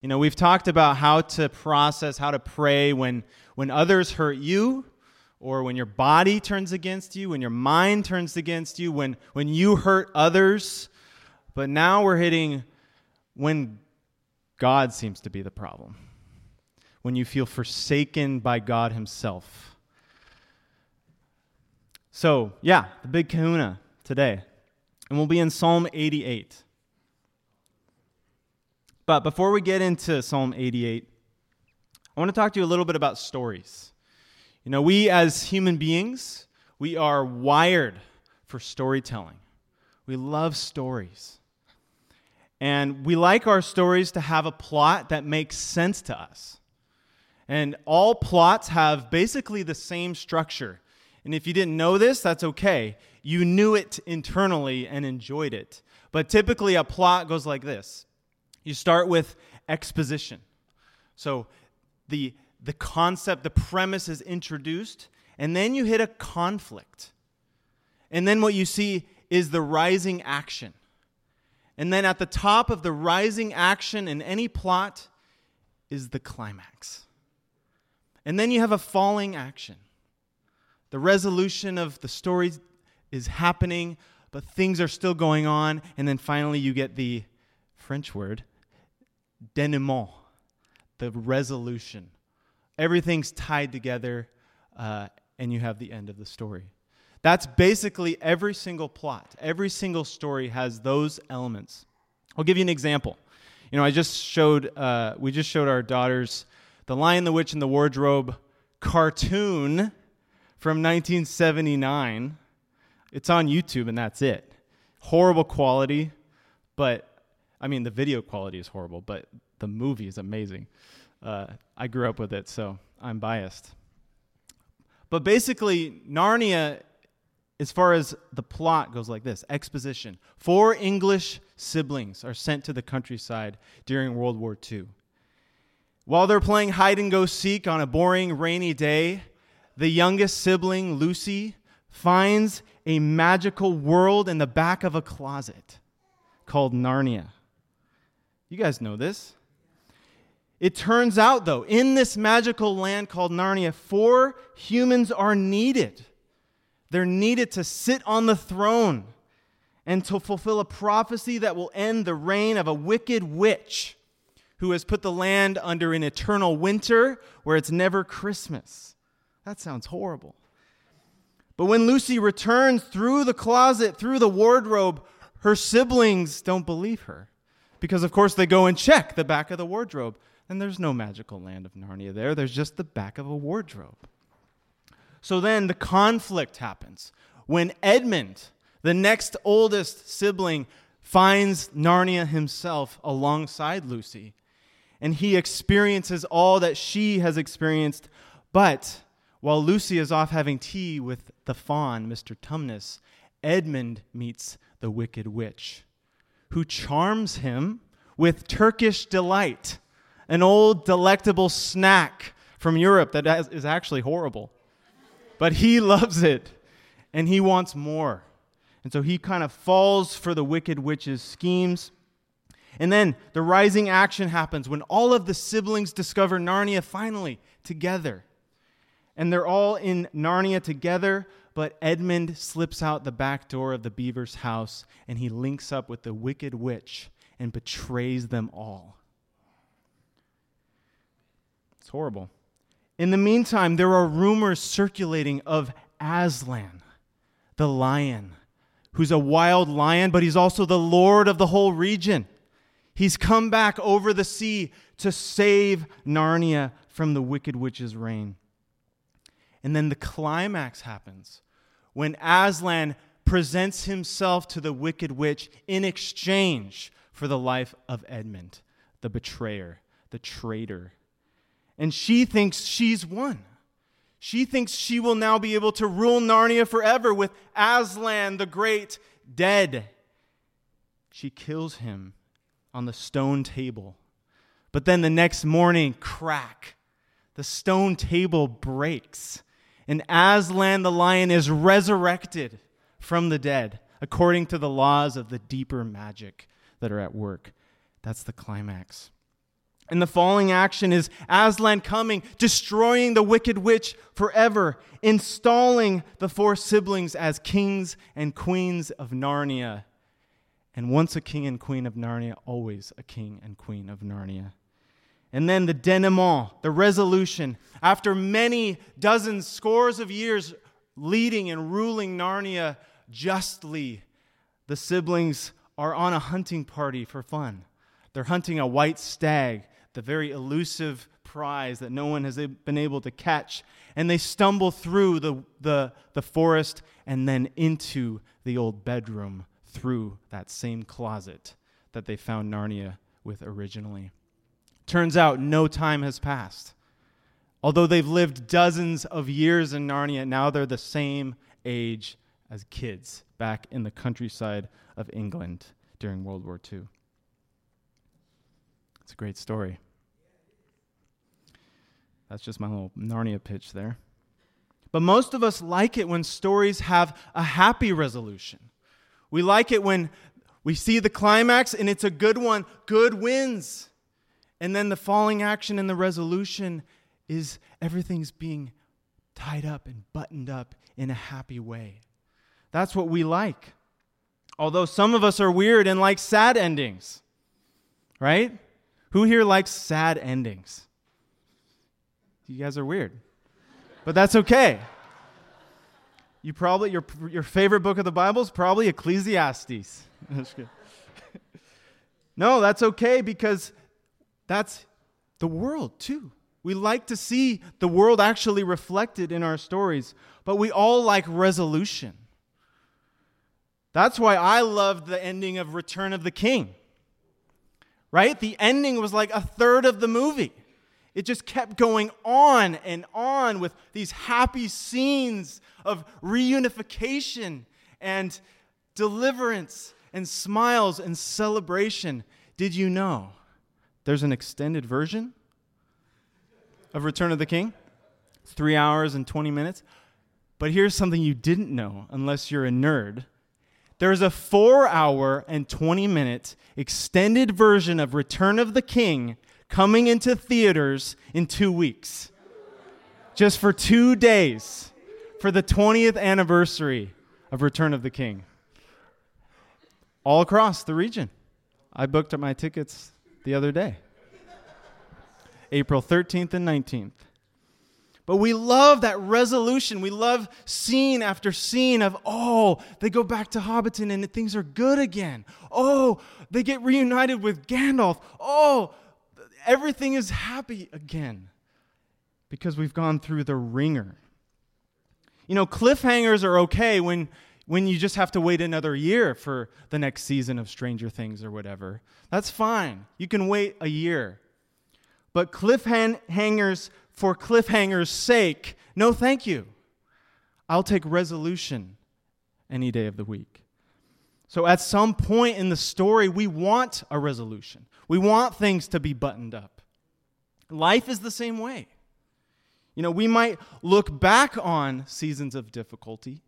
You know, we've talked about how to process, how to pray when, when others hurt you, or when your body turns against you, when your mind turns against you, when, when you hurt others. But now we're hitting when God seems to be the problem, when you feel forsaken by God Himself. So, yeah, the big kahuna today. And we'll be in Psalm 88. But before we get into Psalm 88, I want to talk to you a little bit about stories. You know, we as human beings, we are wired for storytelling. We love stories. And we like our stories to have a plot that makes sense to us. And all plots have basically the same structure. And if you didn't know this, that's okay. You knew it internally and enjoyed it. But typically, a plot goes like this you start with exposition. So the, the concept, the premise is introduced, and then you hit a conflict. And then what you see is the rising action. And then at the top of the rising action in any plot is the climax. And then you have a falling action. The resolution of the story is happening, but things are still going on. And then finally, you get the French word denouement, the resolution. Everything's tied together, uh, and you have the end of the story. That's basically every single plot. Every single story has those elements. I'll give you an example. You know, I just showed, uh, we just showed our daughters The Lion, the Witch, and the Wardrobe cartoon from 1979. It's on YouTube, and that's it. Horrible quality, but I mean, the video quality is horrible, but the movie is amazing. Uh, I grew up with it, so I'm biased. But basically, Narnia, as far as the plot goes like this exposition. Four English siblings are sent to the countryside during World War II. While they're playing hide and go seek on a boring, rainy day, the youngest sibling, Lucy, finds a magical world in the back of a closet called Narnia. You guys know this. It turns out, though, in this magical land called Narnia, four humans are needed. They're needed to sit on the throne and to fulfill a prophecy that will end the reign of a wicked witch who has put the land under an eternal winter where it's never Christmas. That sounds horrible. But when Lucy returns through the closet, through the wardrobe, her siblings don't believe her. Because, of course, they go and check the back of the wardrobe. And there's no magical land of Narnia there, there's just the back of a wardrobe. So then the conflict happens when Edmund, the next oldest sibling, finds Narnia himself alongside Lucy. And he experiences all that she has experienced. But while Lucy is off having tea with the faun, Mr. Tumnus, Edmund meets the wicked witch who charms him with Turkish delight, an old delectable snack from Europe that is actually horrible. But he loves it and he wants more. And so he kind of falls for the wicked witch's schemes. And then the rising action happens when all of the siblings discover Narnia finally together. And they're all in Narnia together, but Edmund slips out the back door of the beaver's house and he links up with the wicked witch and betrays them all. It's horrible. In the meantime, there are rumors circulating of Aslan, the lion, who's a wild lion, but he's also the lord of the whole region. He's come back over the sea to save Narnia from the wicked witch's reign. And then the climax happens when Aslan presents himself to the wicked witch in exchange for the life of Edmund, the betrayer, the traitor. And she thinks she's won. She thinks she will now be able to rule Narnia forever with Aslan the Great dead. She kills him on the stone table. But then the next morning, crack, the stone table breaks and Aslan the lion is resurrected from the dead according to the laws of the deeper magic that are at work. That's the climax. And the falling action is Aslan coming, destroying the wicked witch forever, installing the four siblings as kings and queens of Narnia. And once a king and queen of Narnia, always a king and queen of Narnia. And then the denouement, the resolution, after many dozens, scores of years leading and ruling Narnia justly, the siblings are on a hunting party for fun. They're hunting a white stag, the very elusive prize that no one has been able to catch. And they stumble through the, the, the forest and then into the old bedroom through that same closet that they found Narnia with originally. Turns out no time has passed. Although they've lived dozens of years in Narnia, now they're the same age as kids back in the countryside of England during World War II. It's a great story. That's just my little Narnia pitch there. But most of us like it when stories have a happy resolution. We like it when we see the climax and it's a good one, good wins. And then the falling action and the resolution is everything's being tied up and buttoned up in a happy way. That's what we like. Although some of us are weird and like sad endings, right? Who here likes sad endings? You guys are weird. But that's okay. You probably your your favorite book of the Bible is probably Ecclesiastes. no, that's okay because that's the world too. We like to see the world actually reflected in our stories, but we all like resolution. That's why I loved the ending of Return of the King. Right? The ending was like a third of the movie. It just kept going on and on with these happy scenes of reunification and deliverance and smiles and celebration. Did you know there's an extended version of Return of the King. Three hours and 20 minutes. But here's something you didn't know unless you're a nerd. There's a four hour and 20 minute extended version of Return of the King coming into theaters in two weeks. Just for two days for the 20th anniversary of Return of the King. All across the region. I booked up my tickets the other day, April 13th and 19th. But we love that resolution. We love scene after scene of, oh, they go back to Hobbiton and things are good again. Oh, they get reunited with Gandalf. Oh, everything is happy again because we've gone through the wringer. You know, cliffhangers are okay when when you just have to wait another year for the next season of Stranger Things or whatever. That's fine. You can wait a year. But cliffhangers for cliffhangers' sake, no thank you. I'll take resolution any day of the week. So at some point in the story, we want a resolution. We want things to be buttoned up. Life is the same way. You know, we might look back on seasons of difficulty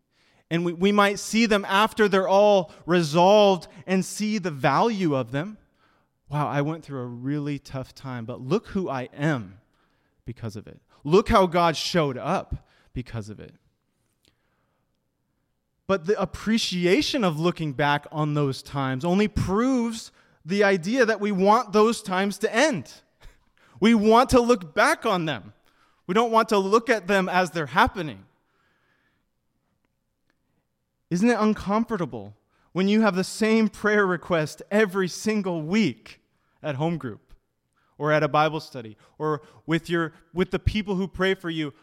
and we, we might see them after they're all resolved and see the value of them. Wow, I went through a really tough time, but look who I am because of it. Look how God showed up because of it. But the appreciation of looking back on those times only proves the idea that we want those times to end. We want to look back on them. We don't want to look at them as they're happening. Isn't it uncomfortable when you have the same prayer request every single week at home group or at a Bible study or with, your, with the people who pray for you?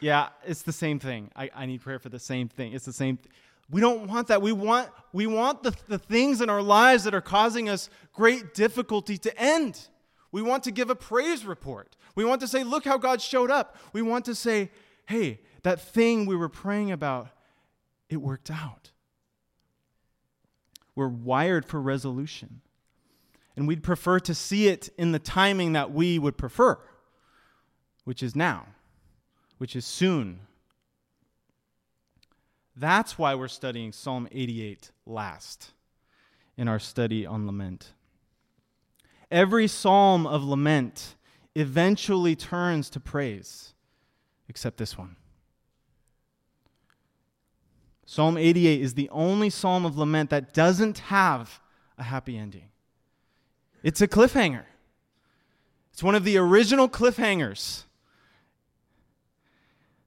Yeah, it's the same thing. I, I need prayer for the same thing. It's the same. We don't want that. We want, we want the, the things in our lives that are causing us great difficulty to end. We want to give a praise report. We want to say, look how God showed up. We want to say, hey, that thing we were praying about it worked out. We're wired for resolution. And we'd prefer to see it in the timing that we would prefer, which is now, which is soon. That's why we're studying Psalm 88 last in our study on lament. Every psalm of lament eventually turns to praise, except this one. Psalm 88 is the only psalm of lament that doesn't have a happy ending. It's a cliffhanger. It's one of the original cliffhangers.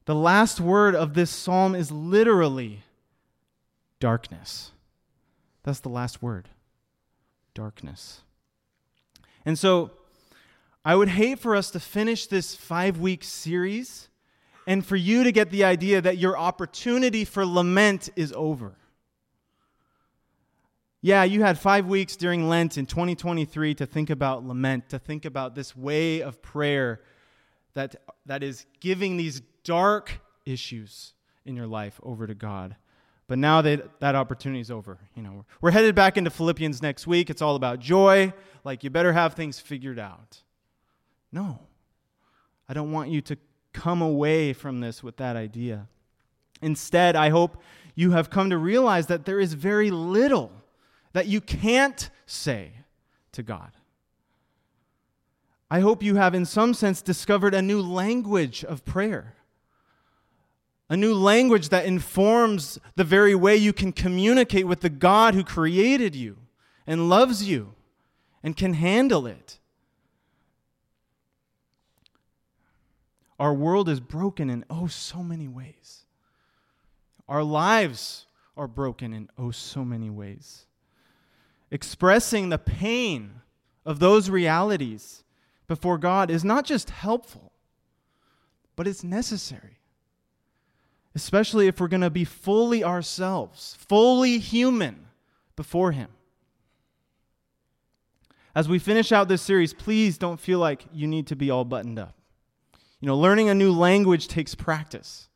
The last word of this psalm is literally darkness. That's the last word darkness. And so, I would hate for us to finish this five week series and for you to get the idea that your opportunity for lament is over. Yeah, you had five weeks during Lent in 2023 to think about lament, to think about this way of prayer that, that is giving these dark issues in your life over to God. But now that that opportunity is over, you know, we're headed back into Philippians next week. It's all about joy. Like you better have things figured out. No, I don't want you to come away from this with that idea. Instead, I hope you have come to realize that there is very little that you can't say to God. I hope you have, in some sense, discovered a new language of prayer a new language that informs the very way you can communicate with the God who created you and loves you and can handle it. Our world is broken in oh so many ways. Our lives are broken in oh so many ways. Expressing the pain of those realities before God is not just helpful, but it's necessary especially if we're going to be fully ourselves, fully human before Him. As we finish out this series, please don't feel like you need to be all buttoned up. You know, learning a new language takes practice.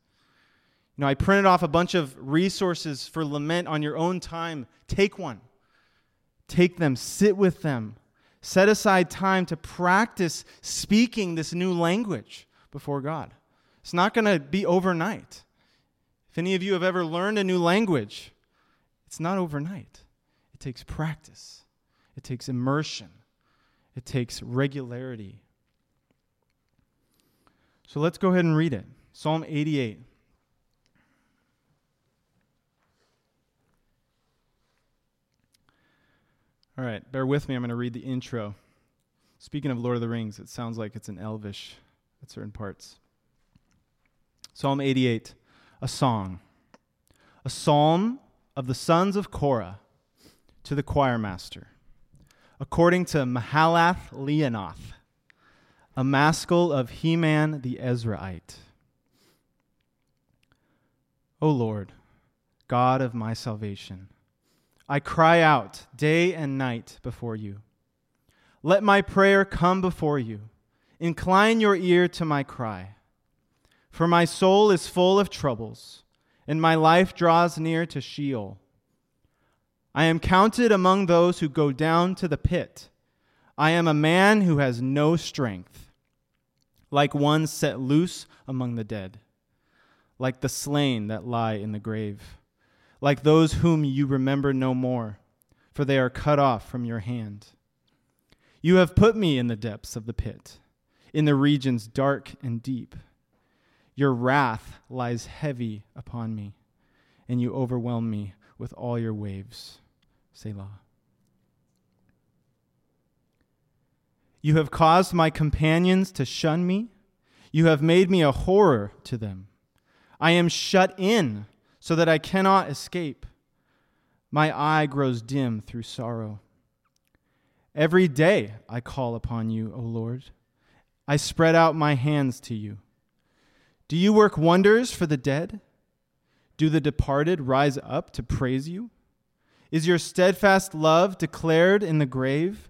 You know, I printed off a bunch of resources for lament on your own time. Take one. Take them, sit with them. Set aside time to practice speaking this new language before God. It's not going to be overnight. If any of you have ever learned a new language, it's not overnight. It takes practice, it takes immersion, it takes regularity. So let's go ahead and read it Psalm 88. All right, bear with me. I'm going to read the intro. Speaking of Lord of the Rings, it sounds like it's an elvish at certain parts. Psalm 88 a song, a psalm of the sons of Korah to the choir master, according to Mahalath Leannoth, a maskil of Heman the Ezrahite. O Lord, God of my salvation, I cry out day and night before you. Let my prayer come before you. Incline your ear to my cry. For my soul is full of troubles, and my life draws near to Sheol. I am counted among those who go down to the pit. I am a man who has no strength, like one set loose among the dead, like the slain that lie in the grave, like those whom you remember no more, for they are cut off from your hand. You have put me in the depths of the pit, in the regions dark and deep. Your wrath lies heavy upon me, and you overwhelm me with all your waves. Selah. You have caused my companions to shun me. You have made me a horror to them. I am shut in so that I cannot escape. My eye grows dim through sorrow. Every day I call upon you, O Lord. I spread out my hands to you. Do you work wonders for the dead? Do the departed rise up to praise you? Is your steadfast love declared in the grave,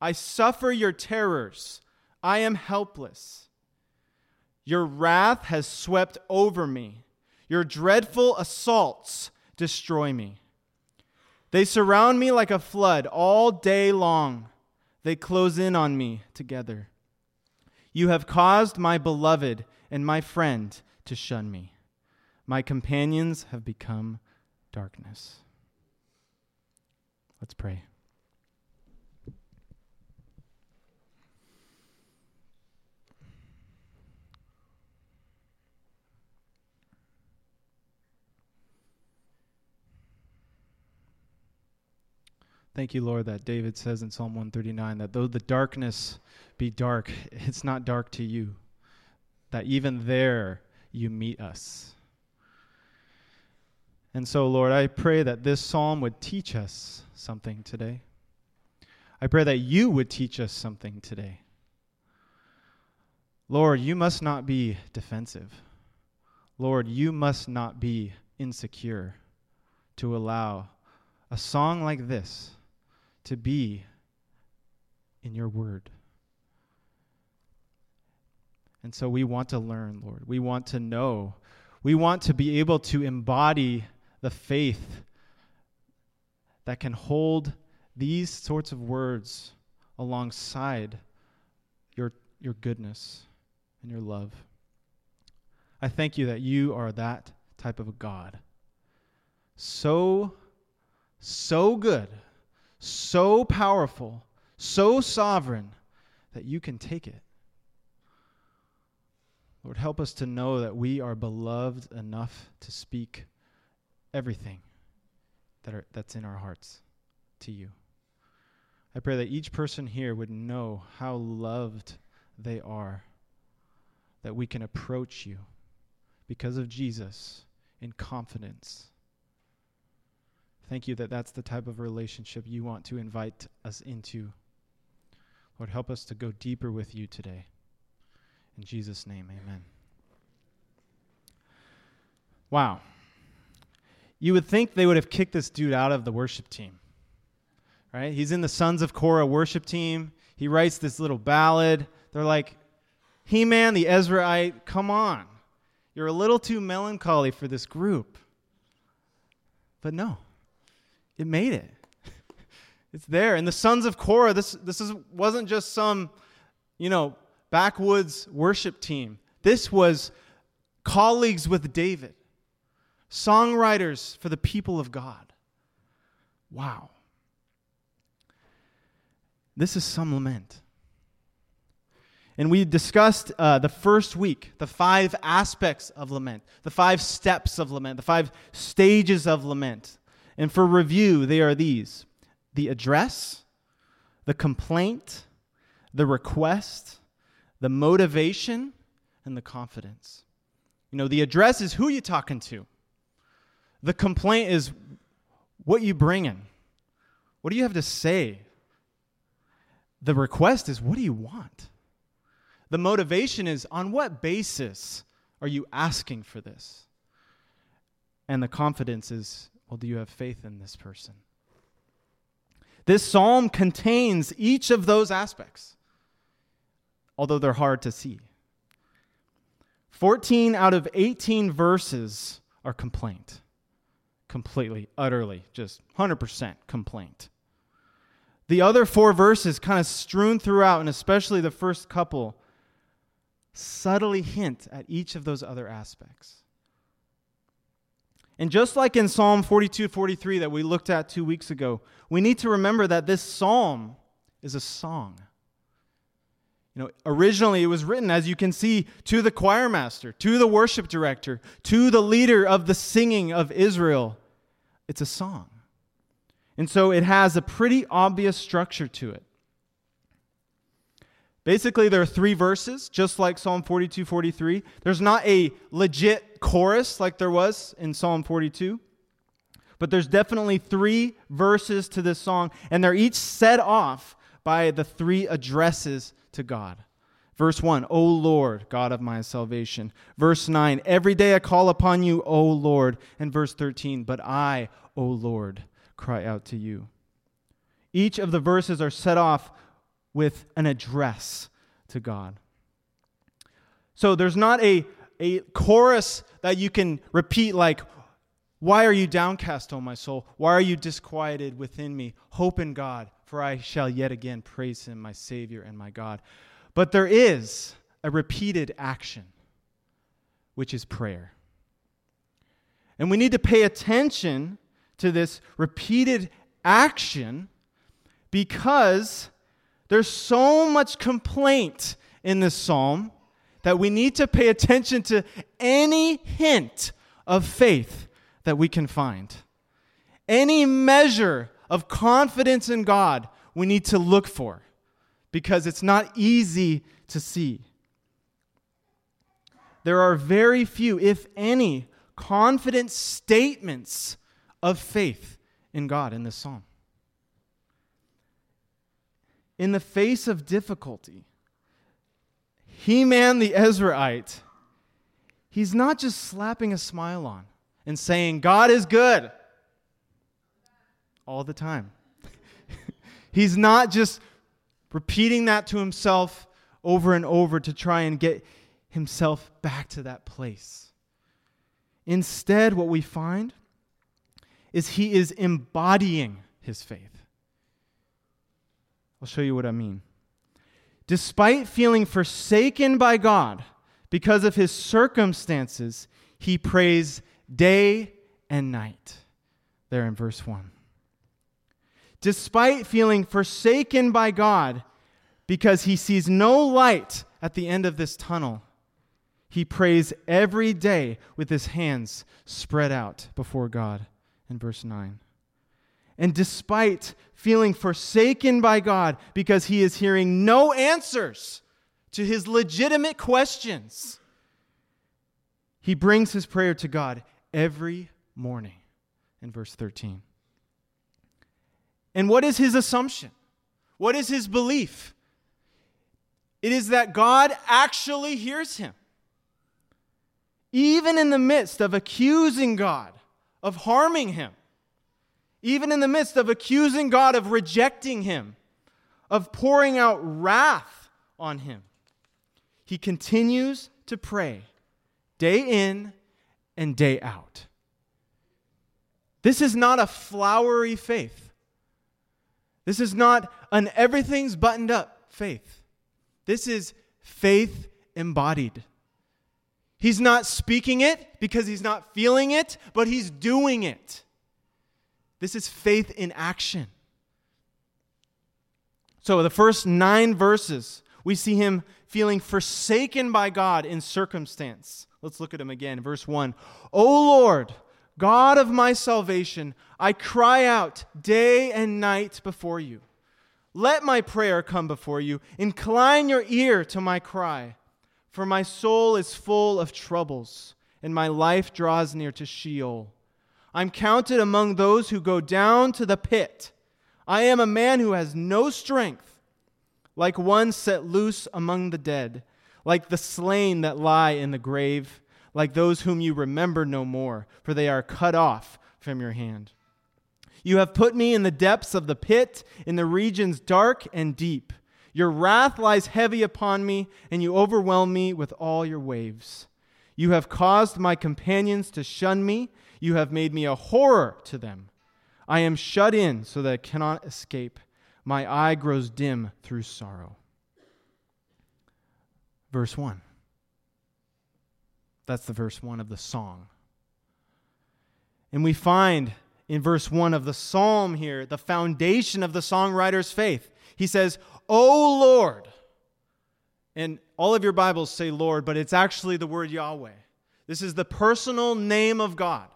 I suffer your terrors. I am helpless. Your wrath has swept over me. Your dreadful assaults destroy me. They surround me like a flood all day long. They close in on me together. You have caused my beloved and my friend to shun me. My companions have become darkness. Let's pray. Thank you, Lord, that David says in Psalm 139 that though the darkness be dark, it's not dark to you. That even there you meet us. And so, Lord, I pray that this psalm would teach us something today. I pray that you would teach us something today. Lord, you must not be defensive. Lord, you must not be insecure to allow a song like this to be in your word. And so we want to learn, Lord. We want to know. We want to be able to embody the faith that can hold these sorts of words alongside your, your goodness and your love. I thank you that you are that type of a God. So, so good so powerful, so sovereign that you can take it. Lord, help us to know that we are beloved enough to speak everything that are, that's in our hearts to you. I pray that each person here would know how loved they are, that we can approach you because of Jesus in confidence Thank you that that's the type of relationship you want to invite us into. Lord, help us to go deeper with you today. In Jesus' name, amen. Wow. You would think they would have kicked this dude out of the worship team. Right? He's in the Sons of Korah worship team. He writes this little ballad. They're like, Heman, the Ezrahite, come on. You're a little too melancholy for this group. But no. It made it. it's there. And the sons of Korah, this, this is, wasn't just some, you know, backwoods worship team. This was colleagues with David, songwriters for the people of God. Wow. This is some lament. And we discussed uh, the first week the five aspects of lament, the five steps of lament, the five stages of lament. And for review, they are these the address, the complaint, the request, the motivation, and the confidence. You know, the address is who you're talking to. The complaint is what you bringing. What do you have to say? The request is what do you want? The motivation is on what basis are you asking for this? And the confidence is well, do you have faith in this person? This psalm contains each of those aspects, although they're hard to see. 14 out of 18 verses are complaint. Completely, utterly, just 100% complaint. The other four verses, kind of strewn throughout, and especially the first couple, subtly hint at each of those other aspects. And just like in Psalm 42 43 that we looked at two weeks ago, we need to remember that this psalm is a song. You know, originally it was written, as you can see, to the choir master, to the worship director, to the leader of the singing of Israel. It's a song. And so it has a pretty obvious structure to it. Basically, there are three verses, just like Psalm 42 43. There's not a legit chorus like there was in Psalm 42, but there's definitely three verses to this song, and they're each set off by the three addresses to God. Verse 1, O Lord, God of my salvation. Verse 9, Every day I call upon you, O Lord. And verse 13, But I, O Lord, cry out to you. Each of the verses are set off with an address to God. So there's not a, a chorus that you can repeat like, Why are you downcast, O my soul? Why are you disquieted within me? Hope in God, for I shall yet again praise him, my Savior and my God. But there is a repeated action, which is prayer. And we need to pay attention to this repeated action because there's so much complaint in this psalm that we need to pay attention to any hint of faith that we can find. Any measure of confidence in God we need to look for because it's not easy to see. There are very few, if any, confident statements of faith in God in this psalm. In the face of difficulty, Heman the Ezrahite, he's not just slapping a smile on and saying, God is good all the time. he's not just repeating that to himself over and over to try and get himself back to that place. Instead, what we find is he is embodying his faith. I'll show you what I mean. Despite feeling forsaken by God because of his circumstances, he prays day and night. There in verse 1. Despite feeling forsaken by God because he sees no light at the end of this tunnel, he prays every day with his hands spread out before God in verse 9. And despite feeling forsaken by God because he is hearing no answers to his legitimate questions, he brings his prayer to God every morning in verse 13. And what is his assumption? What is his belief? It is that God actually hears him even in the midst of accusing God of harming him, even in the midst of accusing God of rejecting him, of pouring out wrath on him, he continues to pray day in and day out. This is not a flowery faith. This is not an everything's buttoned up faith. This is faith embodied. He's not speaking it because he's not feeling it, but he's doing it. This is faith in action. So, the first nine verses, we see him feeling forsaken by God in circumstance. Let's look at him again. Verse 1 O Lord, God of my salvation, I cry out day and night before you. Let my prayer come before you. Incline your ear to my cry. For my soul is full of troubles, and my life draws near to Sheol. I'm counted among those who go down to the pit. I am a man who has no strength, like one set loose among the dead, like the slain that lie in the grave, like those whom you remember no more, for they are cut off from your hand. You have put me in the depths of the pit, in the regions dark and deep. Your wrath lies heavy upon me, and you overwhelm me with all your waves. You have caused my companions to shun me. You have made me a horror to them. I am shut in so that I cannot escape. My eye grows dim through sorrow. Verse 1. That's the verse 1 of the song. And we find in verse 1 of the psalm here the foundation of the songwriter's faith. He says, O Lord. And all of your Bibles say Lord, but it's actually the word Yahweh. This is the personal name of God,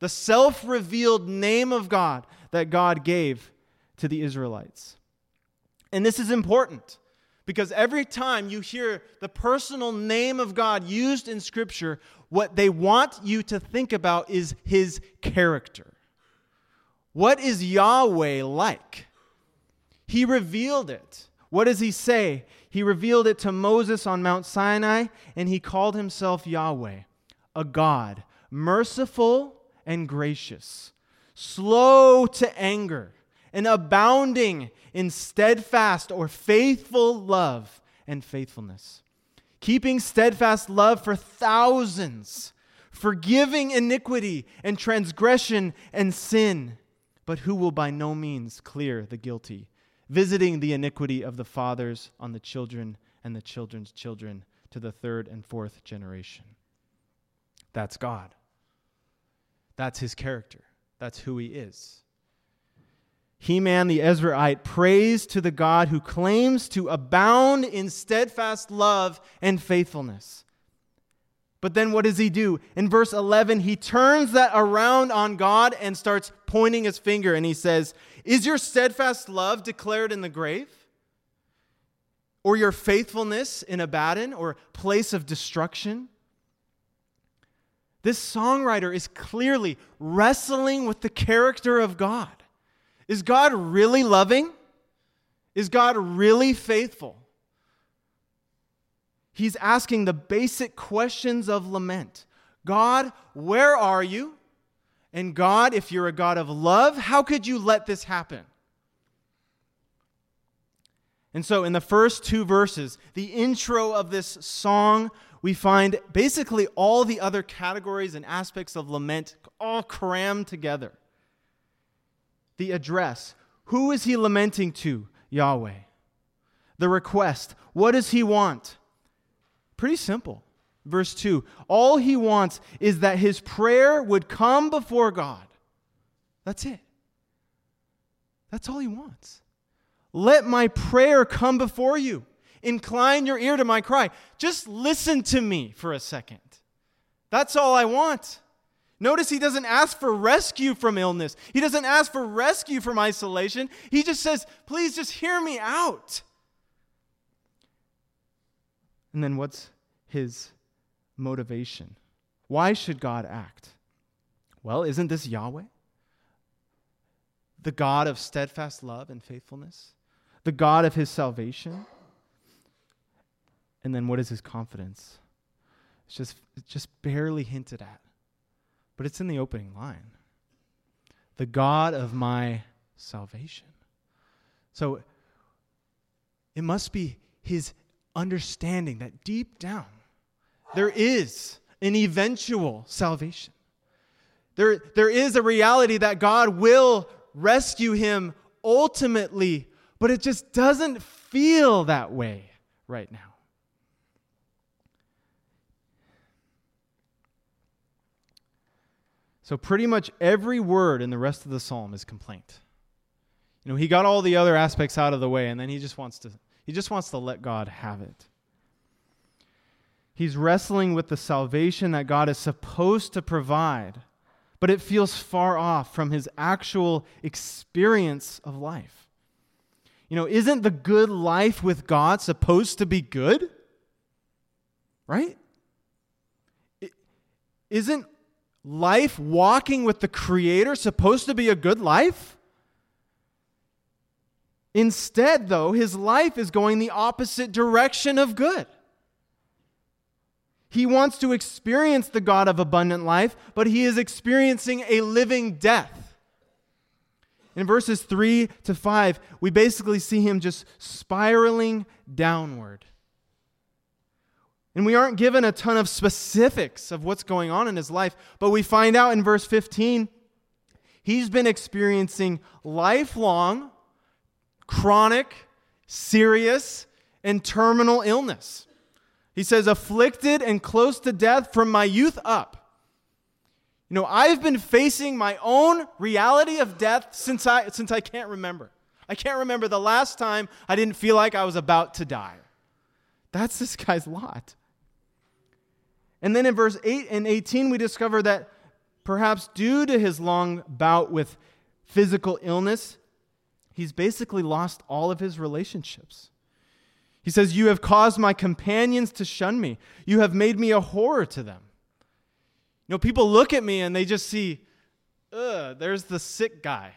the self revealed name of God that God gave to the Israelites. And this is important because every time you hear the personal name of God used in Scripture, what they want you to think about is his character. What is Yahweh like? He revealed it. What does he say? He revealed it to Moses on Mount Sinai, and he called himself Yahweh, a God, merciful and gracious, slow to anger, and abounding in steadfast or faithful love and faithfulness, keeping steadfast love for thousands, forgiving iniquity and transgression and sin, but who will by no means clear the guilty, visiting the iniquity of the fathers on the children and the children's children to the third and fourth generation. That's God. That's his character. That's who he is. Heman the Ezrahite prays to the God who claims to abound in steadfast love and faithfulness. But then what does he do? In verse 11, he turns that around on God and starts pointing his finger and he says, Is your steadfast love declared in the grave? Or your faithfulness in Abaddon or place of destruction? This songwriter is clearly wrestling with the character of God. Is God really loving? Is God really faithful? He's asking the basic questions of lament God, where are you? And God, if you're a God of love, how could you let this happen? And so, in the first two verses, the intro of this song, we find basically all the other categories and aspects of lament all crammed together the address. Who is he lamenting to? Yahweh. The request. What does he want? Pretty simple. Verse 2 All he wants is that his prayer would come before God. That's it. That's all he wants. Let my prayer come before you. Incline your ear to my cry. Just listen to me for a second. That's all I want. Notice he doesn't ask for rescue from illness. He doesn't ask for rescue from isolation. He just says, please just hear me out. And then what's his motivation? Why should God act? Well, isn't this Yahweh? The God of steadfast love and faithfulness? The God of his salvation? And then what is his confidence? It's just, it's just barely hinted at but it's in the opening line the God of my salvation. So it must be his understanding that deep down there is an eventual salvation. There, there is a reality that God will rescue him ultimately, but it just doesn't feel that way right now. So, pretty much every word in the rest of the psalm is complaint. You know, he got all the other aspects out of the way, and then he just wants to, he just wants to let God have it. He's wrestling with the salvation that God is supposed to provide, but it feels far off from his actual experience of life. You know, isn't the good life with God supposed to be good? Right? Isn't life walking with the Creator supposed to be a good life? Instead, though, his life is going the opposite direction of good. He wants to experience the God of abundant life, but he is experiencing a living death. In verses 3 to 5, we basically see him just spiraling downward. And we aren't given a ton of specifics of what's going on in his life, but we find out in verse 15 he's been experiencing lifelong, chronic, serious, and terminal illness. He says, afflicted and close to death from my youth up. You know, I've been facing my own reality of death since I, since I can't remember. I can't remember the last time I didn't feel like I was about to die. That's this guy's lot. And then in verse 8 and 18, we discover that perhaps due to his long bout with physical illness, he's basically lost all of his relationships. He says, You have caused my companions to shun me. You have made me a horror to them. You know, people look at me and they just see, ugh, there's the sick guy.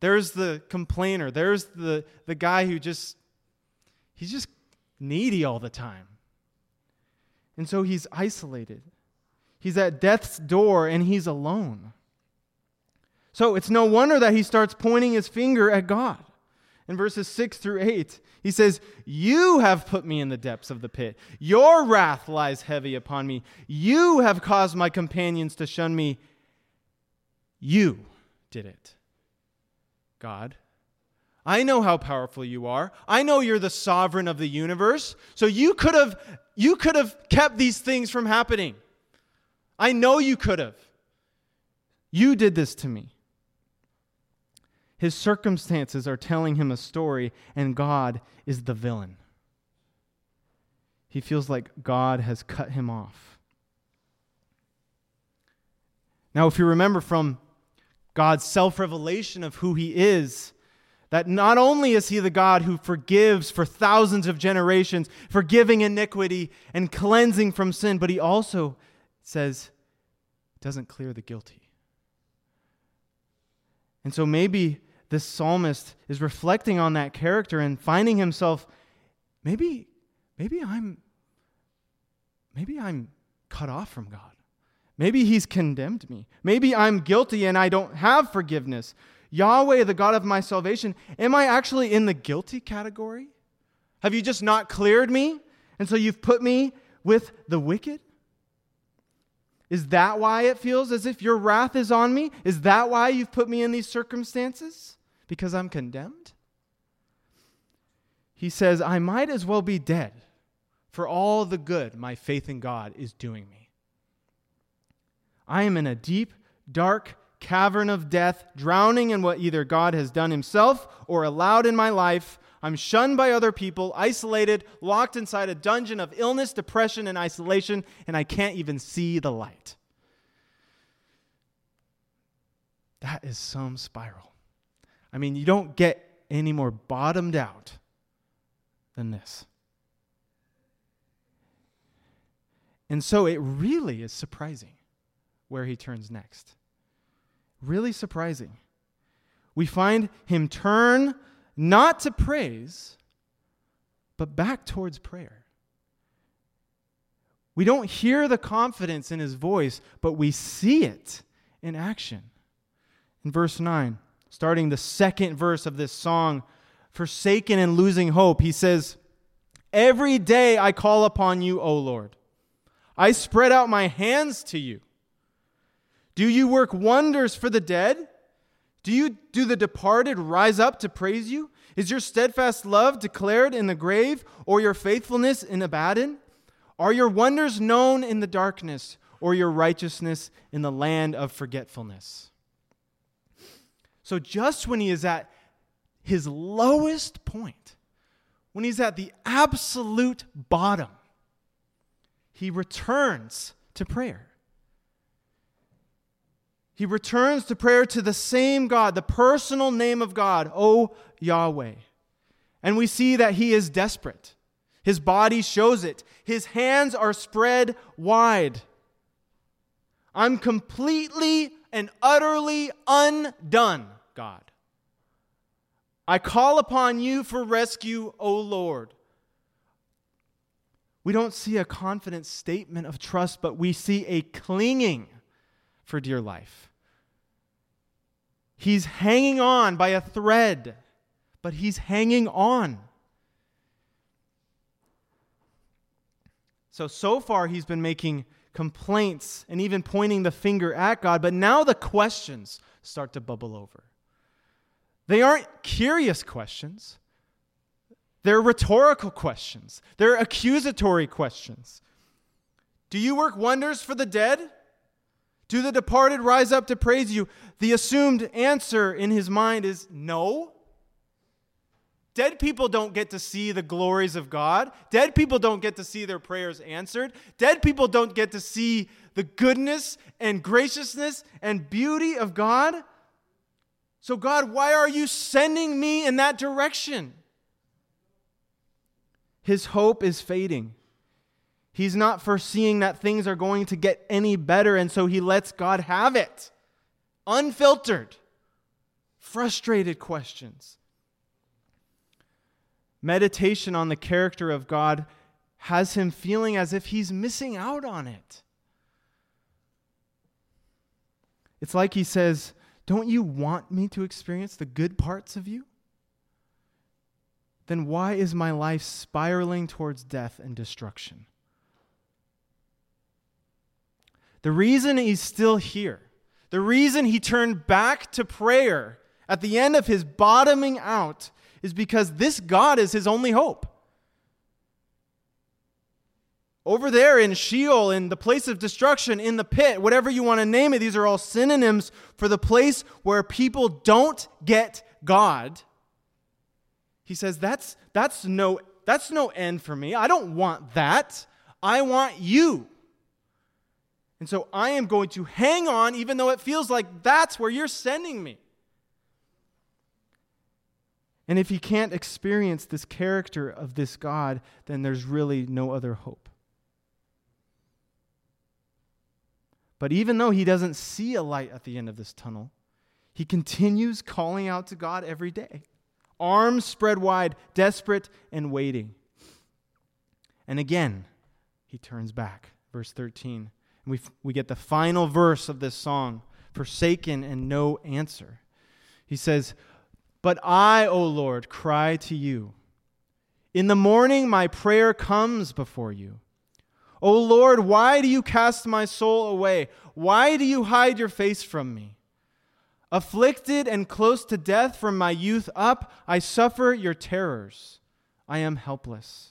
There's the complainer. There's the, the guy who just, he's just needy all the time. And so he's isolated. He's at death's door and he's alone. So it's no wonder that he starts pointing his finger at God. In verses 6 through 8, he says, You have put me in the depths of the pit. Your wrath lies heavy upon me. You have caused my companions to shun me. You did it. God, I know how powerful you are. I know you're the sovereign of the universe. So you could have you could have kept these things from happening. I know you could have. You did this to me. His circumstances are telling him a story, and God is the villain. He feels like God has cut him off. Now, if you remember from God's self revelation of who he is, that not only is he the God who forgives for thousands of generations, forgiving iniquity and cleansing from sin, but he also says, doesn't clear the guilty. And so maybe this psalmist is reflecting on that character and finding himself maybe maybe I'm maybe I'm cut off from God. Maybe he's condemned me. Maybe I'm guilty and I don't have forgiveness. Yahweh, the God of my salvation, am I actually in the guilty category? Have you just not cleared me? And so you've put me with the wicked? Is that why it feels as if your wrath is on me? Is that why you've put me in these circumstances? because I'm condemned? He says, I might as well be dead for all the good my faith in God is doing me. I am in a deep, dark cavern of death, drowning in what either God has done himself or allowed in my life. I'm shunned by other people, isolated, locked inside a dungeon of illness, depression, and isolation, and I can't even see the light. That is some spiral. I mean, you don't get any more bottomed out than this. And so it really is surprising where he turns next. Really surprising. We find him turn not to praise, but back towards prayer. We don't hear the confidence in his voice, but we see it in action. In verse 9, starting the second verse of this song, Forsaken and Losing Hope, he says, Every day I call upon you, O Lord. I spread out my hands to you. Do you work wonders for the dead? Do you do the departed rise up to praise you? Is your steadfast love declared in the grave or your faithfulness in Abaddon? Are your wonders known in the darkness or your righteousness in the land of forgetfulness? So, just when he is at his lowest point, when he's at the absolute bottom, he returns to prayer. He returns to prayer to the same God, the personal name of God, O Yahweh. And we see that he is desperate. His body shows it. His hands are spread wide. I'm completely and utterly undone. God. I call upon you for rescue, O Lord. We don't see a confident statement of trust, but we see a clinging for dear life. He's hanging on by a thread, but he's hanging on. So, so far, he's been making complaints and even pointing the finger at God, but now the questions start to bubble over. They aren't curious questions, they're rhetorical questions, they're accusatory questions. Do you work wonders for the dead? Do the departed rise up to praise you? The assumed answer in his mind is no. Dead people don't get to see the glories of God. Dead people don't get to see their prayers answered. Dead people don't get to see the goodness and graciousness and beauty of God. So, God, why are you sending me in that direction? His hope is fading. He's not foreseeing that things are going to get any better, and so he lets God have it. Unfiltered, frustrated questions. Meditation on the character of God has him feeling as if he's missing out on it. It's like he says, don't you want me to experience the good parts of you? then why is my life spiraling towards death and destruction? The reason he's still here, the reason he turned back to prayer at the end of his bottoming out, is because this God is his only hope. Over there in Sheol, in the place of destruction, in the pit, whatever you want to name it, these are all synonyms for the place where people don't get God. He says, that's, that's, no, that's no end for me. I don't want that. I want you. And so I am going to hang on, even though it feels like that's where you're sending me. And if he can't experience this character of this God, then there's really no other hope. But even though he doesn't see a light at the end of this tunnel, he continues calling out to God every day, arms spread wide, desperate and waiting. And again, he turns back. Verse 13. And we, we get the final verse of this song forsaken and no answer. He says, But I, O Lord, cry to you. In the morning, my prayer comes before you. O Lord, why do you cast my soul away? Why do you hide your face from me? Afflicted and close to death from my youth up, I suffer your terrors. I am helpless.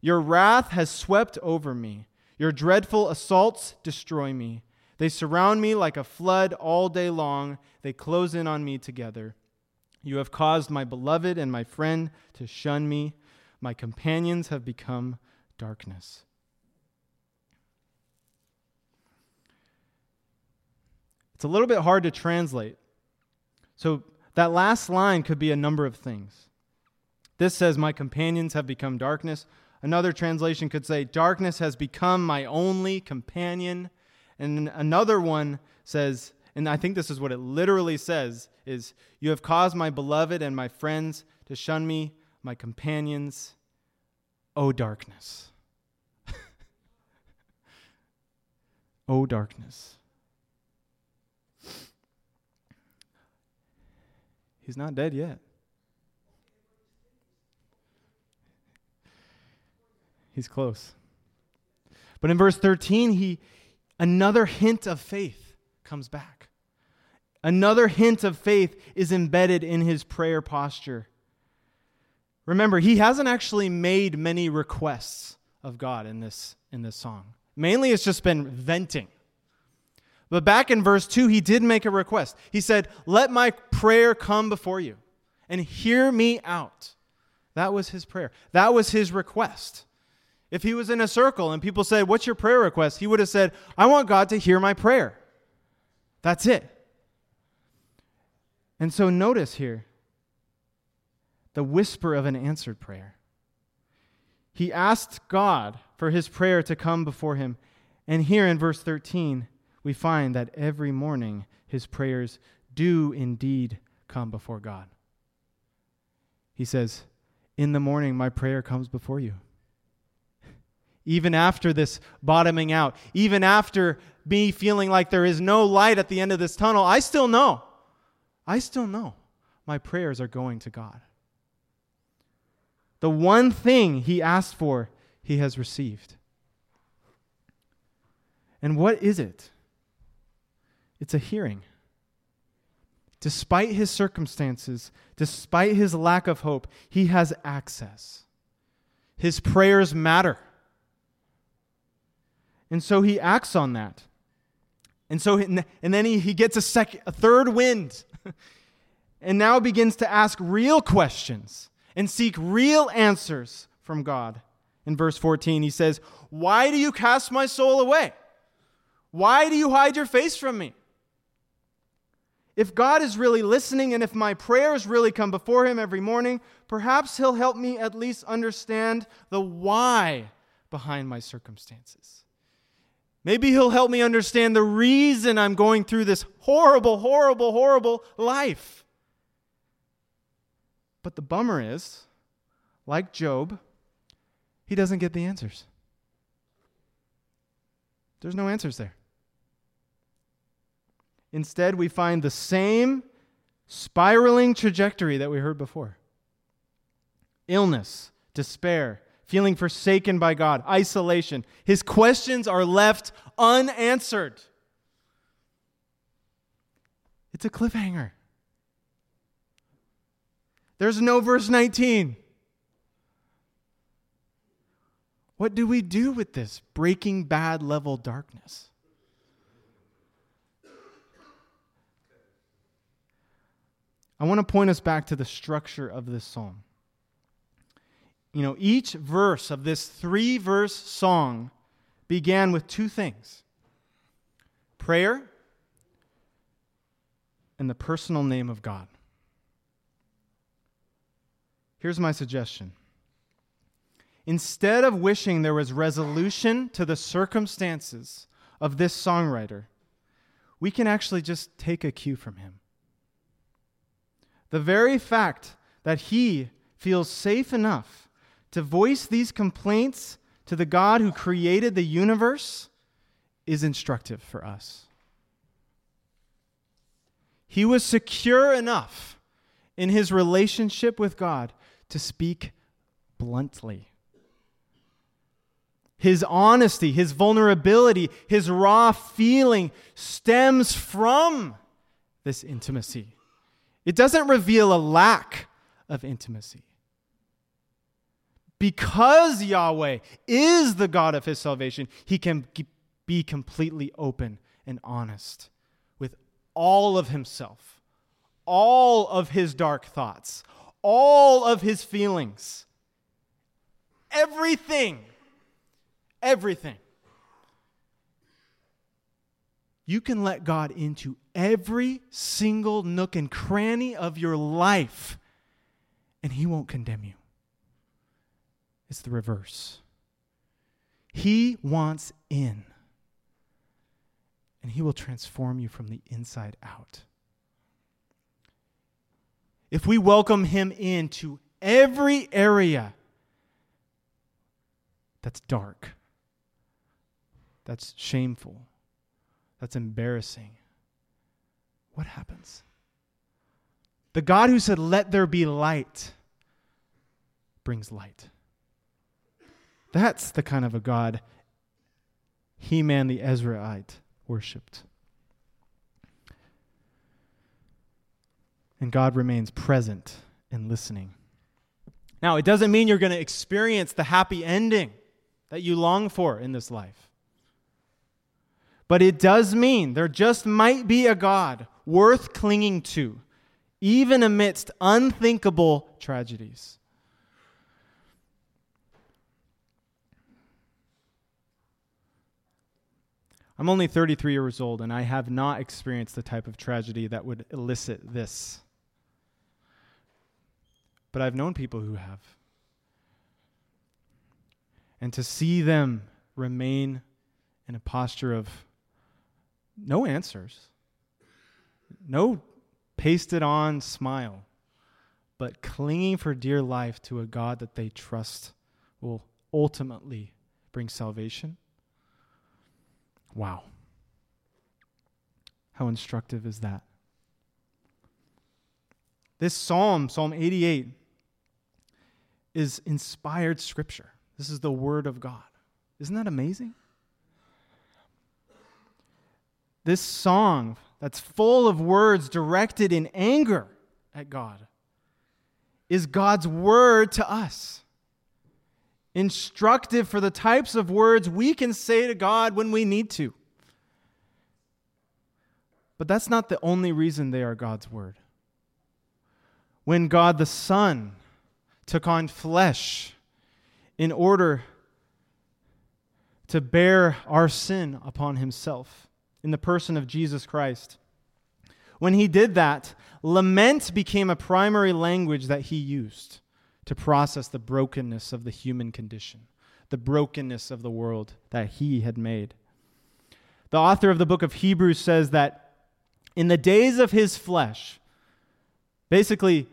Your wrath has swept over me. Your dreadful assaults destroy me. They surround me like a flood all day long. They close in on me together. You have caused my beloved and my friend to shun me. My companions have become darkness. It's a little bit hard to translate. So that last line could be a number of things. This says, My companions have become darkness. Another translation could say, Darkness has become my only companion. And another one says, and I think this is what it literally says, is, You have caused my beloved and my friends to shun me, my companions, O darkness. o darkness. He's not dead yet. He's close. But in verse 13, he another hint of faith comes back. Another hint of faith is embedded in his prayer posture. Remember, he hasn't actually made many requests of God in this in this song. Mainly it's just been venting. But back in verse 2, he did make a request. He said, Let my prayer come before you and hear me out. That was his prayer. That was his request. If he was in a circle and people said, What's your prayer request? He would have said, I want God to hear my prayer. That's it. And so notice here the whisper of an answered prayer. He asked God for his prayer to come before him. And here in verse 13, we find that every morning his prayers do indeed come before God. He says, In the morning, my prayer comes before you. Even after this bottoming out, even after me feeling like there is no light at the end of this tunnel, I still know. I still know my prayers are going to God. The one thing he asked for, he has received. And what is it? It's a hearing. Despite his circumstances, despite his lack of hope, he has access. His prayers matter. And so he acts on that. And so and then he, he gets a second a third wind. and now begins to ask real questions and seek real answers from God. In verse 14, he says, Why do you cast my soul away? Why do you hide your face from me? If God is really listening and if my prayers really come before Him every morning, perhaps He'll help me at least understand the why behind my circumstances. Maybe He'll help me understand the reason I'm going through this horrible, horrible, horrible life. But the bummer is, like Job, he doesn't get the answers. There's no answers there. Instead, we find the same spiraling trajectory that we heard before. illness, despair, feeling forsaken by God, isolation. His questions are left unanswered. It's a cliffhanger. There's no verse 19. What do we do with this breaking bad level darkness? I want to point us back to the structure of this psalm. You know, each verse of this three verse song began with two things prayer and the personal name of God. Here's my suggestion. Instead of wishing there was resolution to the circumstances of this songwriter, we can actually just take a cue from him. The very fact that he feels safe enough to voice these complaints to the God who created the universe is instructive for us. He was secure enough in his relationship with God to speak bluntly. His honesty, his vulnerability, his raw feeling stems from this intimacy. It doesn't reveal a lack of intimacy. Because Yahweh is the God of his salvation, he can be completely open and honest with all of himself, all of his dark thoughts, all of his feelings. Everything. Everything. You can let God into every single nook and cranny of your life, and He won't condemn you. It's the reverse. He wants in, and He will transform you from the inside out. If we welcome Him into every area that's dark, that's shameful, that's embarrassing, what happens? The God who said, Let there be light, brings light. That's the kind of a God Heman the Ezrahite worshipped. And God remains present and listening. Now, it doesn't mean you're going to experience the happy ending that you long for in this life. But it does mean there just might be a God worth clinging to, even amidst unthinkable tragedies. I'm only 33 years old, and I have not experienced the type of tragedy that would elicit this. But I've known people who have. And to see them remain in a posture of no answers, no pasted on smile, but clinging for dear life to a God that they trust will ultimately bring salvation. Wow. How instructive is that? This psalm, Psalm 88, is inspired scripture. This is the Word of God. Isn't that amazing? this song that's full of words directed in anger at God is God's word to us. Instructive for the types of words we can say to God when we need to. But that's not the only reason they are God's word. When God the Son took on flesh in order to bear our sin upon himself, in the person of Jesus Christ. When he did that, lament became a primary language that he used to process the brokenness of the human condition, the brokenness of the world that he had made. The author of the book of Hebrews says that in the days of his flesh, basically,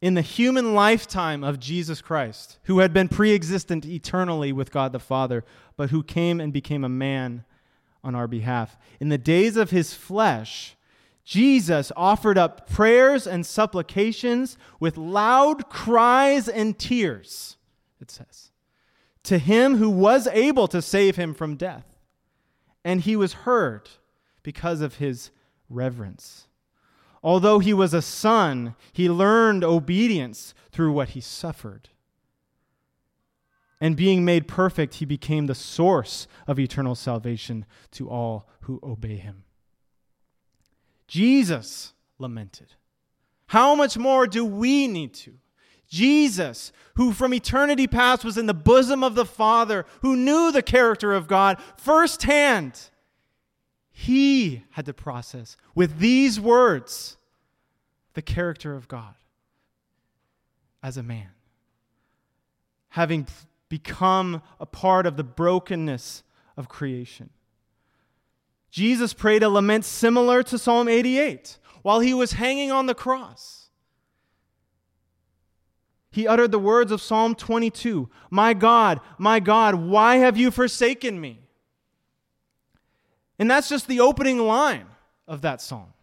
in the human lifetime of Jesus Christ, who had been pre existent eternally with God the Father, but who came and became a man on our behalf. In the days of his flesh, Jesus offered up prayers and supplications with loud cries and tears, it says, to him who was able to save him from death. And he was heard because of his reverence. Although he was a son, he learned obedience through what he suffered. And being made perfect, he became the source of eternal salvation to all who obey him. Jesus lamented. How much more do we need to? Jesus, who from eternity past was in the bosom of the Father, who knew the character of God firsthand, he had to process with these words the character of God as a man. Having become a part of the brokenness of creation. Jesus prayed a lament similar to Psalm 88 while he was hanging on the cross. He uttered the words of Psalm 22 My God, my God, why have you forsaken me? And that's just the opening line of that psalm.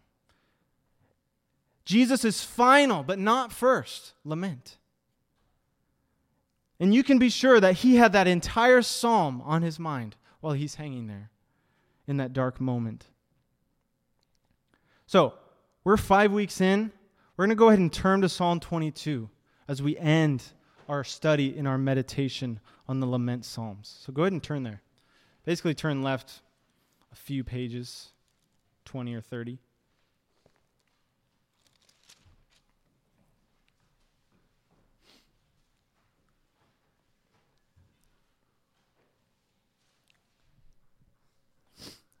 Jesus' final, but not first, lament. And you can be sure that he had that entire psalm on his mind while he's hanging there in that dark moment. So, we're five weeks in. We're going to go ahead and turn to Psalm 22 as we end our study in our meditation on the lament psalms. So, go ahead and turn there. Basically, turn left a few pages, 20 or 30.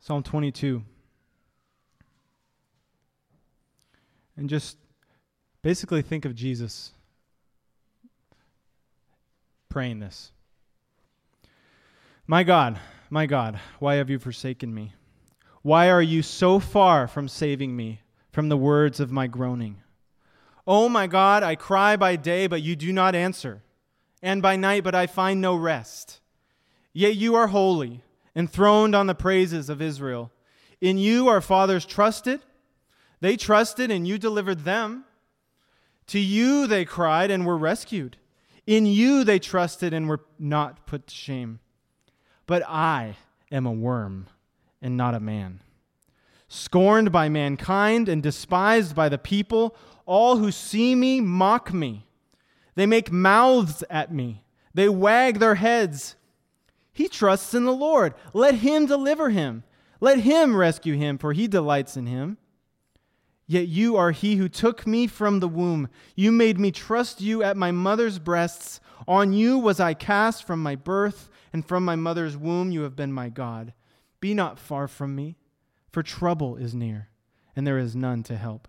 Psalm 22. And just basically think of Jesus praying this My God, my God, why have you forsaken me? Why are you so far from saving me from the words of my groaning? Oh my God, I cry by day, but you do not answer, and by night, but I find no rest. Yet you are holy enthroned on the praises of Israel. In you our fathers trusted. They trusted, and you delivered them. To you they cried and were rescued. In you they trusted and were not put to shame. But I am a worm and not a man, scorned by mankind and despised by the people. All who see me mock me. They make mouths at me. They wag their heads. He trusts in the Lord. Let him deliver him. Let him rescue him, for he delights in him. Yet you are he who took me from the womb. You made me trust you at my mother's breasts. On you was I cast from my birth, and from my mother's womb you have been my God. Be not far from me, for trouble is near, and there is none to help.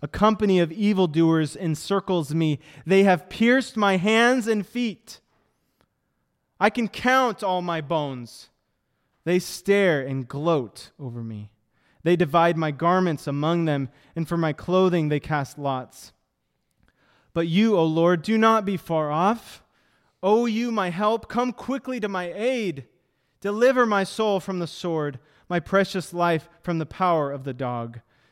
A company of evildoers encircles me. They have pierced my hands and feet. I can count all my bones. They stare and gloat over me. They divide my garments among them, and for my clothing they cast lots. But you, O Lord, do not be far off. O you, my help, come quickly to my aid. Deliver my soul from the sword, my precious life from the power of the dog.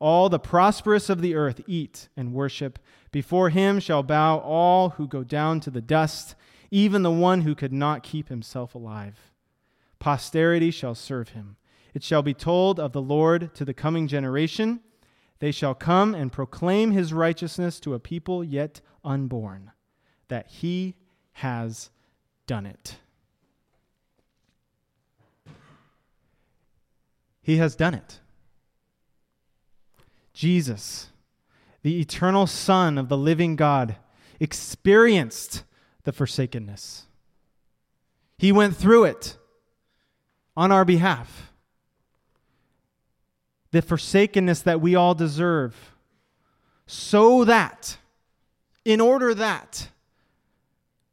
All the prosperous of the earth eat and worship. Before him shall bow all who go down to the dust, even the one who could not keep himself alive. Posterity shall serve him. It shall be told of the Lord to the coming generation. They shall come and proclaim his righteousness to a people yet unborn, that he has done it. He has done it. Jesus, the eternal Son of the living God, experienced the forsakenness. He went through it on our behalf the forsakenness that we all deserve, so that, in order that,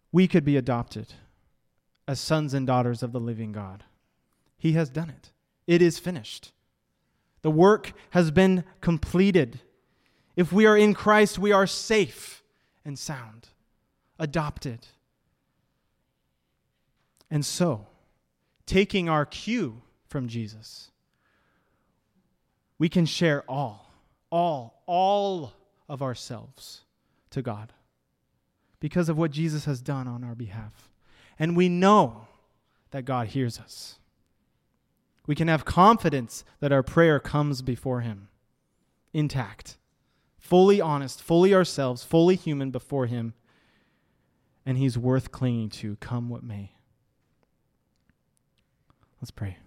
we could be adopted as sons and daughters of the living God. He has done it, it is finished. The work has been completed. If we are in Christ, we are safe and sound, adopted. And so, taking our cue from Jesus, we can share all, all, all of ourselves to God because of what Jesus has done on our behalf. And we know that God hears us. We can have confidence that our prayer comes before Him intact, fully honest, fully ourselves, fully human before Him, and He's worth clinging to, come what may. Let's pray.